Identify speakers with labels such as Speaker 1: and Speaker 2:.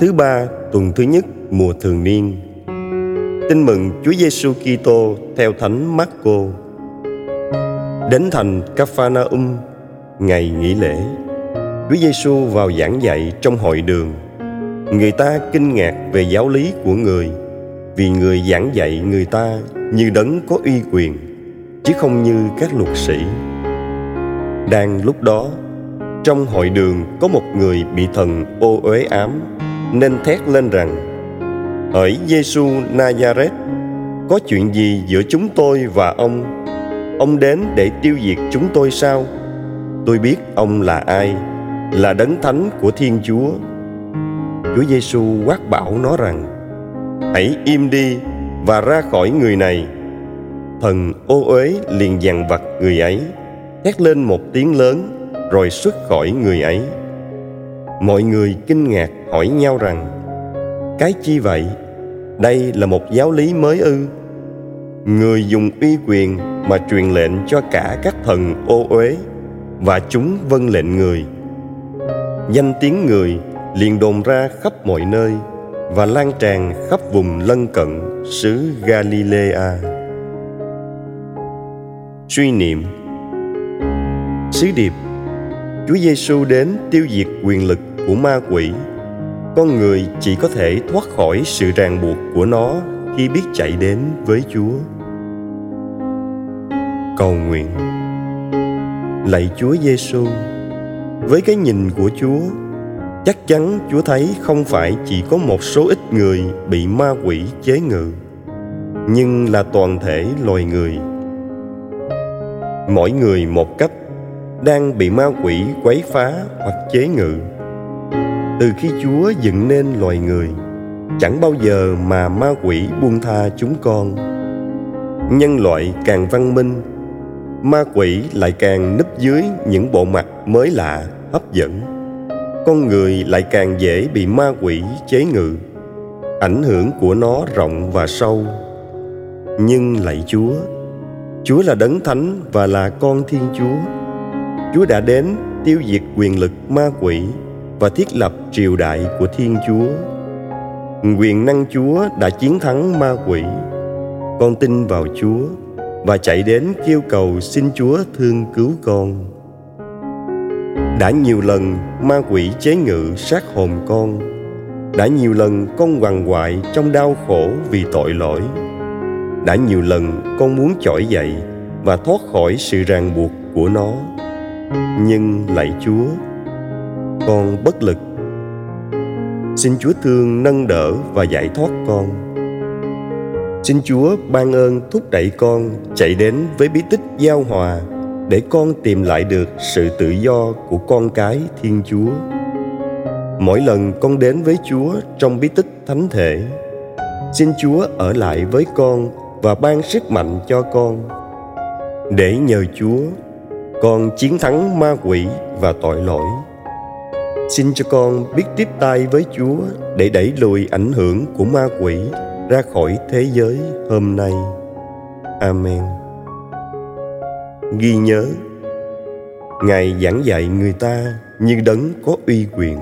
Speaker 1: Thứ ba tuần thứ nhất mùa thường niên. Tin mừng Chúa Giêsu Kitô theo Thánh Marco. Đến thành Capernaum ngày nghỉ lễ, Chúa Giêsu vào giảng dạy trong hội đường. Người ta kinh ngạc về giáo lý của người, vì người giảng dạy người ta như đấng có uy quyền, chứ không như các luật sĩ. Đang lúc đó, trong hội đường có một người bị thần ô uế ám nên thét lên rằng hỡi Giêsu Nazareth có chuyện gì giữa chúng tôi và ông? Ông đến để tiêu diệt chúng tôi sao? Tôi biết ông là ai, là đấng thánh của Thiên Chúa. Chúa Giêsu quát bảo nó rằng, hãy im đi và ra khỏi người này. Thần ô uế liền dằn vặt người ấy hét lên một tiếng lớn, rồi xuất khỏi người ấy mọi người kinh ngạc hỏi nhau rằng, cái chi vậy? Đây là một giáo lý mới ư? Người dùng uy quyền mà truyền lệnh cho cả các thần ô uế và chúng vâng lệnh người. Danh tiếng người liền đồn ra khắp mọi nơi và lan tràn khắp vùng lân cận xứ Galilea. Suy niệm. Sứ điệp. Chúa Giêsu đến tiêu diệt quyền lực của ma quỷ. Con người chỉ có thể thoát khỏi sự ràng buộc của nó khi biết chạy đến với Chúa. Cầu nguyện Lạy Chúa Giêsu, với cái nhìn của Chúa, chắc chắn Chúa thấy không phải chỉ có một số ít người bị ma quỷ chế ngự, nhưng là toàn thể loài người. Mỗi người một cách đang bị ma quỷ quấy phá hoặc chế ngự từ khi chúa dựng nên loài người, chẳng bao giờ mà ma quỷ buông tha chúng con. Nhân loại càng văn minh, ma quỷ lại càng núp dưới những bộ mặt mới lạ, hấp dẫn. Con người lại càng dễ bị ma quỷ chế ngự, ảnh hưởng của nó rộng và sâu. Nhưng lạy chúa chúa là đấng thánh và là con thiên chúa. Chúa đã đến tiêu diệt quyền lực ma quỷ và thiết lập triều đại của Thiên Chúa. Quyền năng Chúa đã chiến thắng ma quỷ. Con tin vào Chúa và chạy đến kêu cầu xin Chúa thương cứu con. Đã nhiều lần ma quỷ chế ngự sát hồn con. Đã nhiều lần con quằn quại trong đau khổ vì tội lỗi. Đã nhiều lần con muốn trỗi dậy và thoát khỏi sự ràng buộc của nó nhưng lạy chúa con bất lực. Xin chúa thương, nâng đỡ và giải thoát con. Xin chúa ban ơn thúc đẩy con chạy đến với bí tích giao hòa để con tìm lại được sự tự do của con cái thiên chúa. Mỗi lần con đến với chúa trong bí tích thánh thể, xin chúa ở lại với con và ban sức mạnh cho con. Để nhờ chúa, con chiến thắng ma quỷ và tội lỗi xin cho con biết tiếp tay với chúa để đẩy lùi ảnh hưởng của ma quỷ ra khỏi thế giới hôm nay. Amen. Ghi nhớ, ngài giảng dạy người ta như đấng có uy quyền.